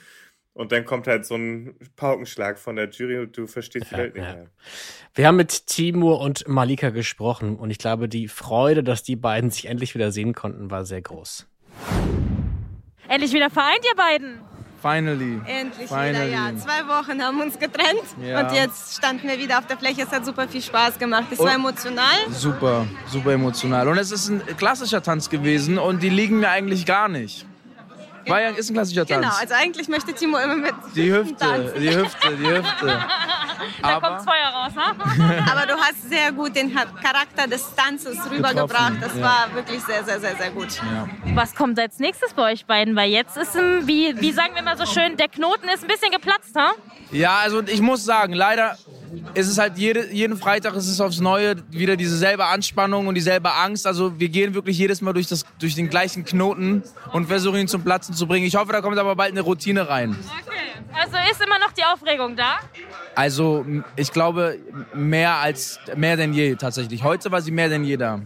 Und dann kommt halt so ein Paukenschlag von der Jury und du verstehst die Ja, Welt nicht ja. mehr. Wir haben mit Timur und Malika gesprochen und ich glaube, die Freude, dass die beiden sich endlich wieder sehen konnten, war sehr groß. Endlich wieder vereint, ihr beiden. Finally. Endlich Finally. wieder, ja. Zwei Wochen haben uns getrennt Ja. und jetzt standen wir wieder auf der Fläche. Es hat super viel Spaß gemacht. Es Und- war emotional. Super, super emotional. Und es ist ein klassischer Tanz gewesen und die liegen mir eigentlich gar nicht. War ja, ist ein klassischer Tanz. Genau, also eigentlich möchte Timo immer mit Die Hüfte, tanzen. die Hüfte, die Hüfte. (laughs) Da Aber- kommt's Feuer raus, ne? (laughs) Aber du hast sehr gut den Ha- Charakter des Tanzes rübergebracht. Das ja. war wirklich sehr, sehr, sehr, sehr gut. Was kommt als nächstes bei euch beiden? Weil jetzt ist, ähm, wie, wie sagen wir mal so schön, der Knoten ist ein bisschen geplatzt, ha? Ja, also ich muss sagen, leider ist es halt jede, jeden Freitag ist es aufs Neue wieder dieselbe Anspannung und dieselbe Angst. Also wir gehen wirklich jedes Mal durch, das, durch den gleichen Knoten und versuchen ihn zum Platzen zu bringen. Ich hoffe, da kommt aber bald eine Routine rein. Also ist immer noch die Aufregung da? Also ich glaube mehr als mehr denn je tatsächlich. Heute war sie mehr denn je da.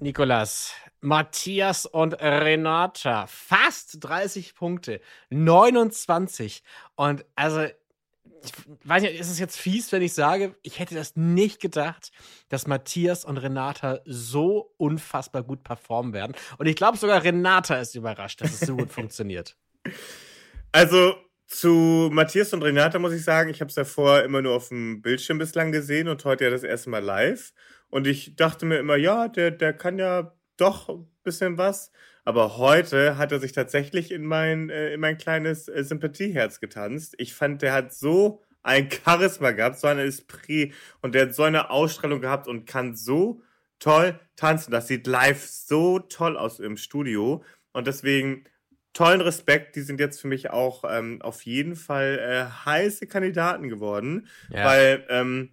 Nikolas, Matthias und Renata, fast 30 Punkte, 29. Und also, ich weiß nicht, ist es jetzt fies, wenn ich sage, ich hätte das nicht gedacht, dass Matthias und Renata so unfassbar gut performen werden. Und ich glaube sogar Renata ist überrascht, dass es so gut (laughs) funktioniert. Also zu Matthias und Renata muss ich sagen, ich habe es davor immer nur auf dem Bildschirm bislang gesehen und heute ja das erste Mal live. Und ich dachte mir immer, ja, der, der kann ja doch ein bisschen was. Aber heute hat er sich tatsächlich in mein, äh, in mein kleines äh, Sympathieherz getanzt. Ich fand, der hat so ein Charisma gehabt, so ein Esprit und der hat so eine Ausstrahlung gehabt und kann so toll tanzen. Das sieht live so toll aus im Studio. Und deswegen tollen Respekt. Die sind jetzt für mich auch ähm, auf jeden Fall äh, heiße Kandidaten geworden, Ja. weil ähm,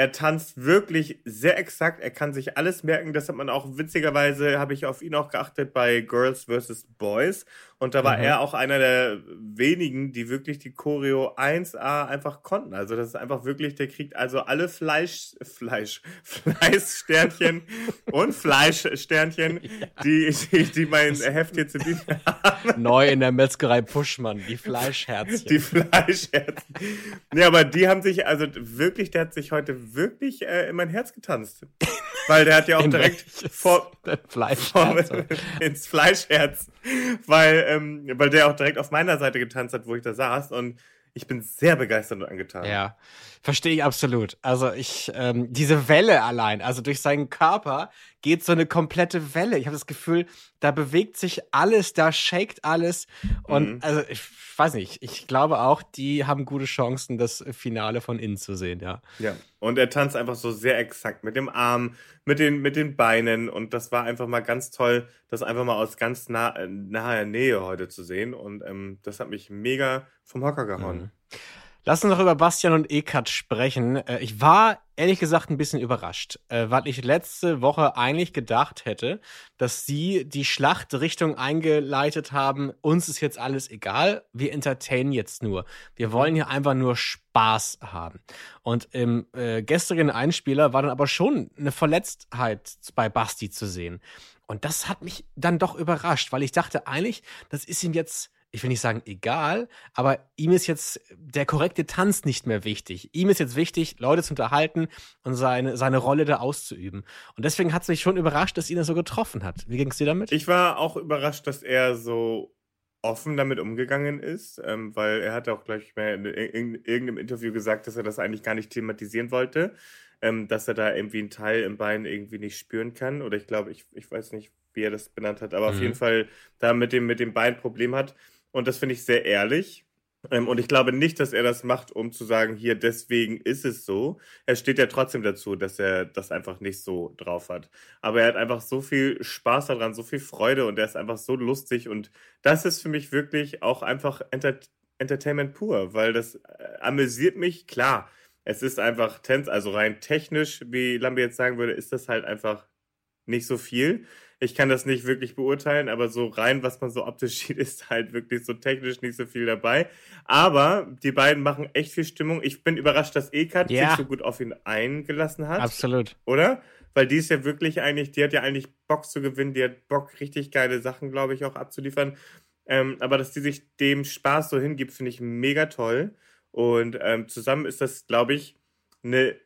er tanzt wirklich sehr exakt. Er kann sich alles merken. Das hat man auch witzigerweise, habe ich auf ihn auch geachtet bei Girls vs. Boys. Und da war Mhm. er auch einer der wenigen, die wirklich die Choreo 1A einfach konnten. Also das ist einfach wirklich, der kriegt also alle Fleisch, Fleisch, (laughs) Fleißsternchen (laughs) und Fleischsternchen, die, die, die mein Heft hier zu bieten Neu in der Metzgerei Puschmann, die Fleischherzchen. die Fleischherzen. Nee, aber die haben sich, also wirklich, der hat sich heute wirklich äh, in mein Herz getanzt. Weil der hat ja auch In direkt vor, vor (laughs) ins Fleischherz. Weil, ähm, weil der auch direkt auf meiner Seite getanzt hat, wo ich da saß. Und ich bin sehr begeistert und angetan. Ja, verstehe ich absolut. Also ich, ähm, diese Welle allein, also durch seinen Körper geht so eine komplette Welle. Ich habe das Gefühl, da bewegt sich alles, da shakt alles. Und Mhm. also ich weiß nicht, ich glaube auch, die haben gute Chancen, das Finale von innen zu sehen, ja. Ja. Und er tanzt einfach so sehr exakt mit dem Arm, mit den, mit den Beinen. Und das war einfach mal ganz toll, das einfach mal aus ganz nah, äh, naher Nähe heute zu sehen. Und ähm, das hat mich mega vom Hocker gehauen. Lass uns noch über Bastian und Ekat sprechen. Äh, Ich war ehrlich gesagt ein bisschen überrascht, äh, weil ich letzte Woche eigentlich gedacht hätte, dass sie die Schlachtrichtung eingeleitet haben. Uns ist jetzt alles egal. Wir entertainen jetzt nur. Wir wollen hier einfach nur Spaß haben. Und im äh, gestrigen Einspieler war dann aber schon eine Verletztheit bei Basti zu sehen. Und das hat mich dann doch überrascht, weil ich dachte eigentlich, das ist ihm jetzt ich will nicht sagen egal, aber ihm ist jetzt der korrekte Tanz nicht mehr wichtig. Ihm ist jetzt wichtig, Leute zu unterhalten und seine, seine Rolle da auszuüben. Und deswegen hat es mich schon überrascht, dass ihn das so getroffen hat. Wie ging es dir damit? Ich war auch überrascht, dass er so offen damit umgegangen ist, ähm, weil er hat auch gleich mehr in, in, in irgendeinem Interview gesagt, dass er das eigentlich gar nicht thematisieren wollte, ähm, dass er da irgendwie einen Teil im Bein irgendwie nicht spüren kann. Oder ich glaube, ich, ich weiß nicht, wie er das benannt hat, aber auf Mhm. jeden Fall da mit dem, mit dem Bein ein Problem hat. Und das finde ich sehr ehrlich. Ähm, und ich glaube nicht, dass er das macht, um zu sagen, hier, deswegen ist es so. Er steht ja trotzdem dazu, dass er das einfach nicht so drauf hat. Aber er hat einfach so viel Spaß daran, so viel Freude und er ist einfach so lustig. Und das ist für mich wirklich auch einfach Enter Entertainment pur, weil das äh, amüsiert mich. Klar, es ist einfach Tänz, also rein technisch, wie Lambe jetzt sagen würde, ist das halt einfach nicht so viel. Ich kann das nicht wirklich beurteilen, aber so rein, was man so optisch (laughs) sieht, ist halt wirklich so technisch nicht so viel dabei. Aber die beiden machen echt viel Stimmung. Ich bin überrascht, dass Ekat Ja. sich so gut auf ihn eingelassen hat. Absolut. Oder? Weil die ist ja wirklich eigentlich, die hat ja eigentlich Bock zu gewinnen, die hat Bock, richtig geile Sachen, glaube ich, auch abzuliefern. Ähm, aber dass die sich dem Spaß so hingibt, finde ich mega toll. Und ähm, zusammen ist das, glaube ich, eine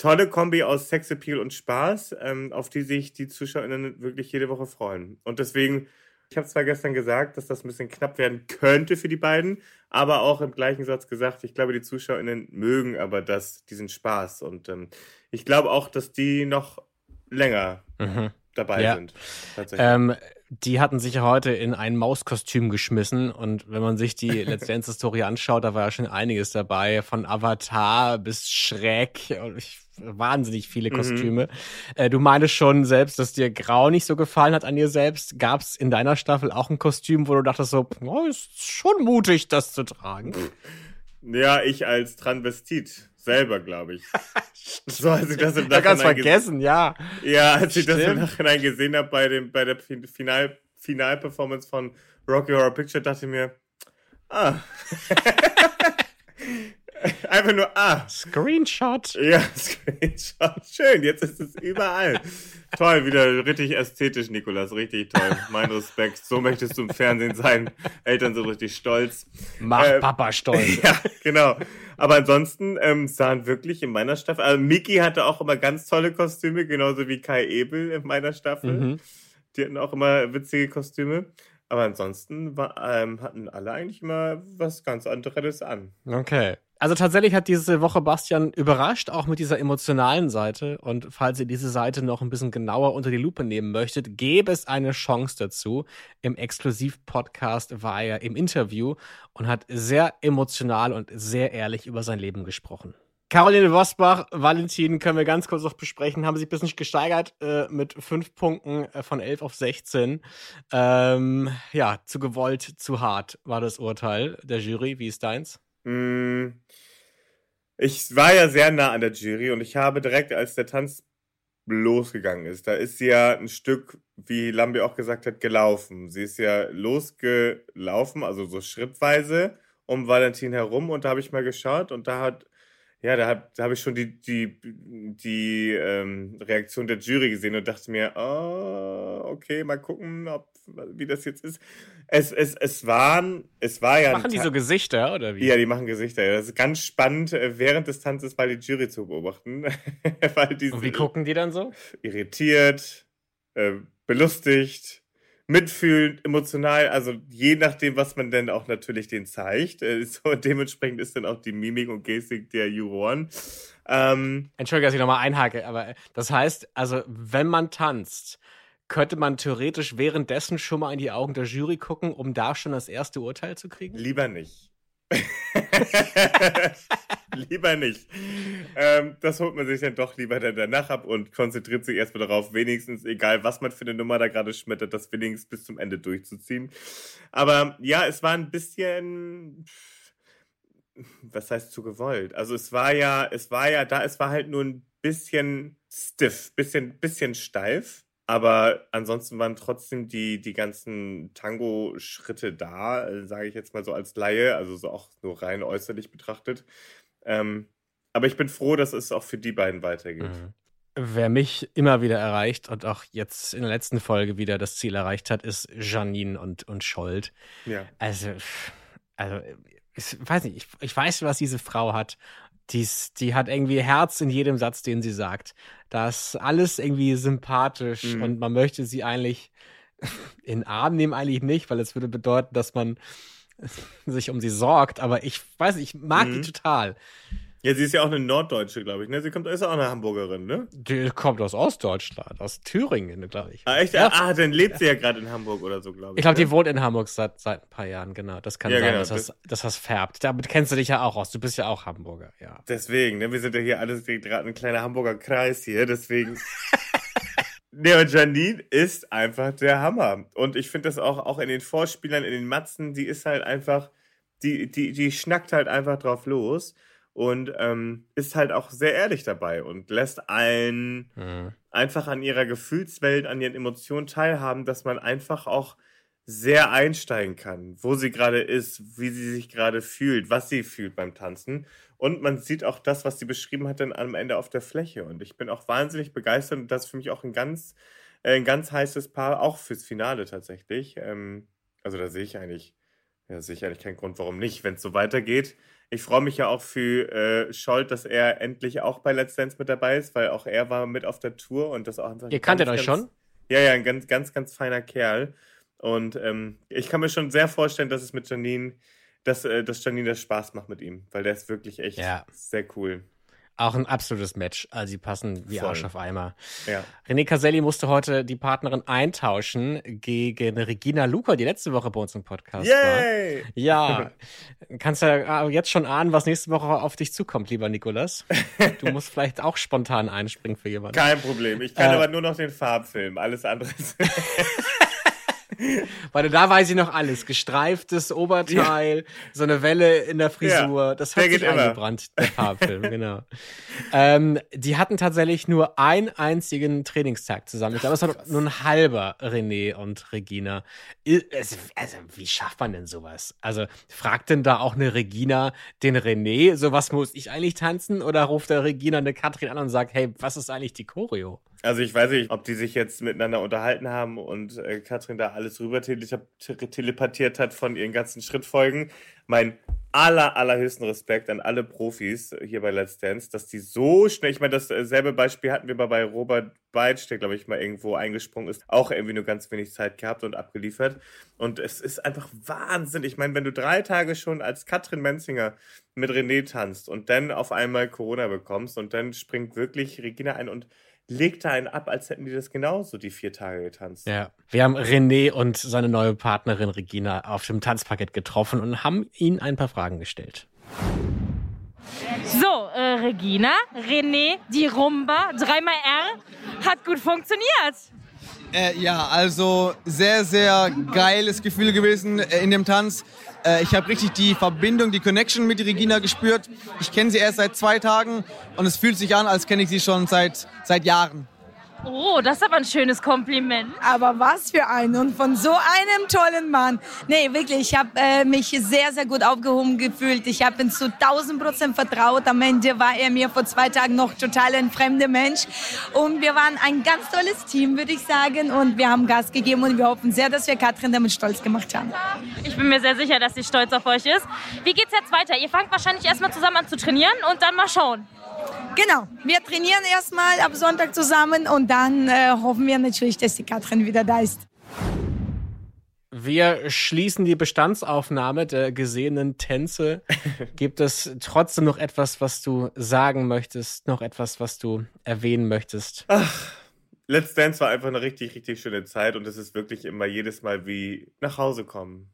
tolle Kombi aus Sexappeal und Spaß, ähm, auf die sich die ZuschauerInnen wirklich jede Woche freuen. Und deswegen Ich habe zwar gestern gesagt, dass das ein bisschen knapp werden könnte für die beiden, aber auch im gleichen Satz gesagt, ich glaube, die ZuschauerInnen mögen aber das, diesen Spaß. Und ähm, ich glaube auch, dass die noch länger Mhm. dabei Ja. sind. Ähm, die hatten sich ja heute in ein Mauskostüm geschmissen und wenn man sich die Let's Dance Story anschaut, da war ja schon einiges dabei, von Avatar bis Schreck und ich, wahnsinnig viele Mhm. Kostüme. Äh, du meinst schon selbst, dass dir Grau nicht so gefallen hat an dir selbst. Gab es in deiner Staffel auch ein Kostüm, wo du dachtest so, oh, ist schon mutig, das zu tragen? Ja, ich als Transvestit selber, glaube ich. (laughs) so, als ich das im ganz Nachhinein ges- vergessen, ja. Ja, als ich das im Stimmt. Nachhinein gesehen habe bei, dem, bei der Fin- Final, Final-Performance von Rocky Horror Picture, dachte ich mir, ah. (laughs) (laughs) Einfach nur, ah. Screenshot. Ja, (laughs) Screenshot. Schön, jetzt ist es überall. toll, wieder richtig ästhetisch, Nikolas. Richtig toll. Mein Respekt. So möchtest du im Fernsehen sein. Eltern sind richtig stolz. Mach Äh, Papa stolz. (laughs) Ja, genau. Aber ansonsten ähm, sahen wirklich in meiner Staffel, also Miki hatte auch immer ganz tolle Kostüme, genauso wie Kai Ebel in meiner Staffel. Mhm. Die hatten auch immer witzige Kostüme. Aber ansonsten war, ähm, hatten alle eigentlich immer was ganz anderes an. Okay. Also tatsächlich hat diese Woche Bastian überrascht, auch mit dieser emotionalen Seite. Und falls ihr diese Seite noch ein bisschen genauer unter die Lupe nehmen möchtet, gäbe es eine Chance dazu. Im Exklusiv-Podcast war er im Interview und hat sehr emotional und sehr ehrlich über sein Leben gesprochen. Caroline Wosbach, Valentin können wir ganz kurz noch besprechen, haben sich ein bisschen gesteigert äh, mit fünf Punkten äh, von 11 auf 16. Ähm, ja, zu gewollt, zu hart war das Urteil der Jury. Wie ist deins? Mm, Ich war ja sehr nah an der Jury und ich habe direkt, als der Tanz losgegangen ist, da ist sie ja ein Stück, wie Lambi auch gesagt hat, gelaufen. Sie ist ja losgelaufen, also so schrittweise um Valentin herum und da habe ich mal geschaut und da hat, ja, da habe da hab ich schon die, die, die ähm, Reaktion der Jury gesehen und dachte mir, oh, okay, mal gucken, ob, wie das jetzt ist. Es, es, es waren, es war ja. Machen die Ta- so Gesichter oder wie? ja, die machen Gesichter. Ja, Das ist ganz spannend, äh, während des Tanzes mal die Jury zu beobachten. (laughs) Und wie gucken die dann so? irritiert, äh, belustigt, mitfühlend, emotional. Also je nachdem, was man denn auch natürlich denen zeigt. Äh, so (laughs) dementsprechend ist dann auch die Mimik und Gestik der Juroren. Ähm, Entschuldige, dass ich nochmal einhake, aber das heißt, also wenn man tanzt, könnte man theoretisch währenddessen schon mal in die Augen der Jury gucken, um da schon das erste Urteil zu kriegen? Lieber nicht. (laughs) (laughs) (laughs) lieber nicht. Ähm, das holt man sich dann doch lieber dann danach ab und konzentriert sich erstmal darauf, wenigstens, egal was man für eine Nummer da gerade schmettert, das wenigstens bis zum Ende durchzuziehen. Aber ja, es war ein bisschen. Was heißt zu gewollt? Also es war ja, es war ja da, es war halt nur ein bisschen stiff, bisschen, bisschen steif. Aber ansonsten waren trotzdem die, die ganzen Tango-Schritte da, sage ich jetzt mal so als Laie, also so auch nur rein äußerlich betrachtet. Ähm, aber ich bin froh, dass es auch für die beiden weitergeht. Wer mich immer wieder erreicht und auch jetzt in der letzten Folge wieder das Ziel erreicht hat, ist Janine und, und Scholt. Ja. Also, also ich weiß nicht, ich, ich weiß, was diese Frau hat. Dies, die hat irgendwie Herz in jedem Satz, den sie sagt. Das ist alles irgendwie sympathisch Mhm. und man möchte sie eigentlich in Arm nehmen, eigentlich nicht, weil es würde bedeuten, dass man (laughs) sich um sie sorgt. Aber ich weiß nicht, ich mag die Mhm. total. Ja, sie ist ja auch eine Norddeutsche, glaube ich. Ne? Sie kommt, ist auch eine Hamburgerin, ne? Die kommt aus Ostdeutschland, aus Thüringen, glaube ich. Ah, echt? Ja. Ah, dann lebt sie ja gerade in Hamburg oder so, glaube ich. Ich glaube, ne? die wohnt in Hamburg seit, seit ein paar Jahren, genau. Das kann Ja, sein, genau, dass, das, dass das färbt. Damit kennst du dich ja auch aus. Du bist ja auch Hamburger, ja. Deswegen, ne? Wir sind ja hier alles gerade ein kleiner Hamburger Kreis hier, deswegen. (laughs) Ne, und Janine ist einfach der Hammer. Und ich finde das auch, auch in den Vorspielern, in den Matzen, die ist halt einfach, die, die, die schnackt halt einfach drauf los und ähm, ist halt auch sehr ehrlich dabei und lässt allen einfach an ihrer Gefühlswelt, an ihren Emotionen teilhaben, dass man einfach auch sehr einsteigen kann, wo sie gerade ist, wie sie sich gerade fühlt, was sie fühlt beim Tanzen. Und man sieht auch das, was sie beschrieben hat, dann am Ende auf der Fläche. Und ich bin auch wahnsinnig begeistert und das ist für mich auch ein ganz, äh, ein ganz heißes Paar, auch fürs Finale tatsächlich. Ähm, also da sehe ich eigentlich, ja, sehe ich eigentlich keinen Grund, warum nicht, wenn es so weitergeht. Ich freue mich ja auch für äh, Scholt, dass er endlich auch bei Let's Dance mit dabei ist, weil auch er war mit auf der Tour und das auch einfach. Ihr kanntet euch schon? Ja, ja, ein ganz, ganz, ganz feiner Kerl. Und ähm, ich kann mir schon sehr vorstellen, dass es mit Janine, dass, äh, dass Janine das Spaß macht mit ihm, weil der ist wirklich echt Ja. sehr cool. Auch ein absolutes Match. Also, sie passen wie Voll. Arsch auf Eimer. Ja. René Caselli musste heute die Partnerin eintauschen gegen Regina Luca, die letzte Woche bei uns im Podcast Yay! war. Ja, (laughs) kannst ja äh, jetzt schon ahnen, was nächste Woche auf dich zukommt, lieber Nikolas. Du musst (laughs) vielleicht auch spontan einspringen für jemanden. Kein Problem. Ich kann Äh, aber nur noch den Farbfilm. Alles andere (laughs) Weil da weiß ich noch alles. Gestreiftes Oberteil, so eine Welle in der Frisur. Ja, das der hat sich geht immer. eingebrannt, der Farbfilm, genau. Ähm, die hatten tatsächlich nur einen einzigen Trainingstag zusammen. Ich glaube, es war nur ein halber René und Regina. Es- Also, wie schafft man denn sowas? Also, fragt denn da auch eine Regina den René, so was muss ich eigentlich tanzen? Oder ruft der Regina eine Katrin an und sagt, hey, was ist eigentlich die Choreo? Also ich weiß nicht, ob die sich jetzt miteinander unterhalten haben und äh, Katrin da alles rüber tele telepathiert hat von ihren ganzen Schrittfolgen. Mein aller, allerhöchsten Respekt an alle Profis hier bei Let's Dance, dass die so schnell, ich meine, dasselbe Beispiel hatten wir mal bei Robert Beitsch, der glaube ich mal irgendwo eingesprungen ist, auch irgendwie nur ganz wenig Zeit gehabt und abgeliefert. Und es ist einfach Wahnsinn. Ich meine, wenn du drei Tage schon als Katrin Menzinger mit René tanzt und dann auf einmal Corona bekommst und dann springt wirklich Regina ein und legt da einen ab, als hätten die das genauso die vier Tage getanzt. Ja, wir haben René und seine neue Partnerin Regina auf dem Tanzparkett getroffen und haben ihnen ein paar Fragen gestellt. So, äh, Regina, René, die Rumba, dreimal R, hat gut funktioniert. Äh, ja, also sehr, sehr geiles Gefühl gewesen äh, in dem Tanz. Äh, ich habe richtig die Verbindung, die Connection mit Regina gespürt. Ich kenne sie erst seit zwei Tagen und es fühlt sich an, als kenne ich sie schon seit, seit Jahren. Oh, das ist aber ein schönes Kompliment. Aber was für ein und von so einem tollen Mann. Nee, wirklich, ich habe äh, mich sehr, sehr gut aufgehoben gefühlt. Ich habe ihm zu 1000 Prozent vertraut. Am Ende war er mir vor zwei Tagen noch total ein fremder Mensch. Und wir waren ein ganz tolles Team, würde ich sagen. Und wir haben Gas gegeben und wir hoffen sehr, dass wir Katrin damit stolz gemacht haben. Ich bin mir sehr sicher, dass sie stolz auf euch ist. Wie geht's jetzt weiter? Ihr fangt wahrscheinlich erstmal zusammen an zu trainieren und dann mal schauen. Genau, wir trainieren erstmal ab Sonntag zusammen und dann äh, hoffen wir natürlich, dass die Katrin wieder da ist. Wir schließen die Bestandsaufnahme der gesehenen Tänze. (laughs) Gibt es trotzdem noch etwas, was du sagen möchtest? Noch etwas, was du erwähnen möchtest? Ach, Let's Dance war einfach eine richtig, richtig schöne Zeit und es ist wirklich immer jedes Mal wie nach Hause kommen.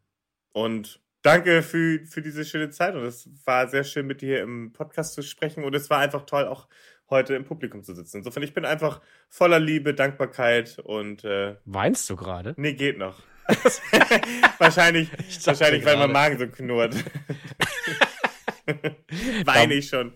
Und danke für, für diese schöne Zeit und es war sehr schön mit dir im Podcast zu sprechen und es war einfach toll, auch heute im Publikum zu sitzen. Insofern, ich bin einfach voller Liebe, Dankbarkeit und äh, Weinst du gerade? Nee, geht noch. (laughs) wahrscheinlich, wahrscheinlich, weil mein. Magen so knurrt. (laughs) (laughs) Weine ich schon.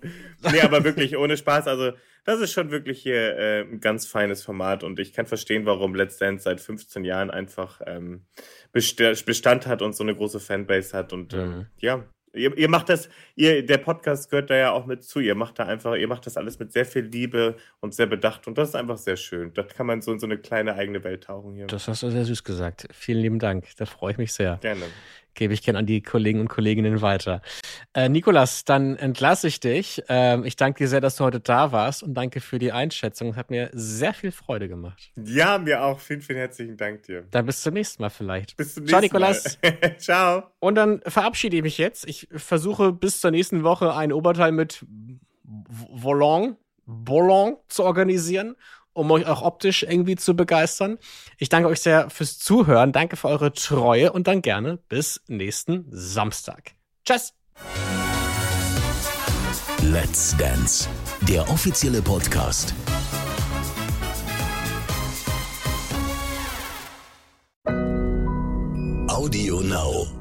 Nee, aber wirklich ohne Spaß. Also, das ist schon wirklich hier äh, ein ganz feines Format und ich kann verstehen, warum Let's Dance seit 15 Jahren einfach ähm, best Bestand hat und so eine große Fanbase hat. Und ähm, ja, ihr, ihr macht das, ihr, der Podcast gehört da ja auch mit zu. Ihr macht da einfach, ihr macht das alles mit sehr viel Liebe und sehr bedacht und das ist einfach sehr schön. Da kann man so in so eine kleine eigene Welt tauchen hier. Das hast du sehr süß gesagt. Vielen lieben Dank. Da freue ich mich sehr. Gerne. Gebe ich gerne an die Kollegen und Kolleginnen weiter. Äh, Nikolas, dann entlasse ich dich. Ähm, ich danke dir sehr, dass du heute da warst und danke für die Einschätzung. Hat mir sehr viel Freude gemacht. Ja, mir auch. Vielen, vielen herzlichen Dank dir. Dann bis zum nächsten Mal vielleicht. Bis zum Ciao, nächsten Nikolas. Mal. (laughs) Ciao. Und dann verabschiede ich mich jetzt. Ich versuche bis zur nächsten Woche ein Oberteil mit Volant, Bolon zu organisieren, um euch auch optisch irgendwie zu begeistern. Ich danke euch sehr fürs Zuhören. Danke für eure Treue und dann gerne bis nächsten Samstag. Tschüss. Let's Dance, der offizielle Podcast. Audio Now.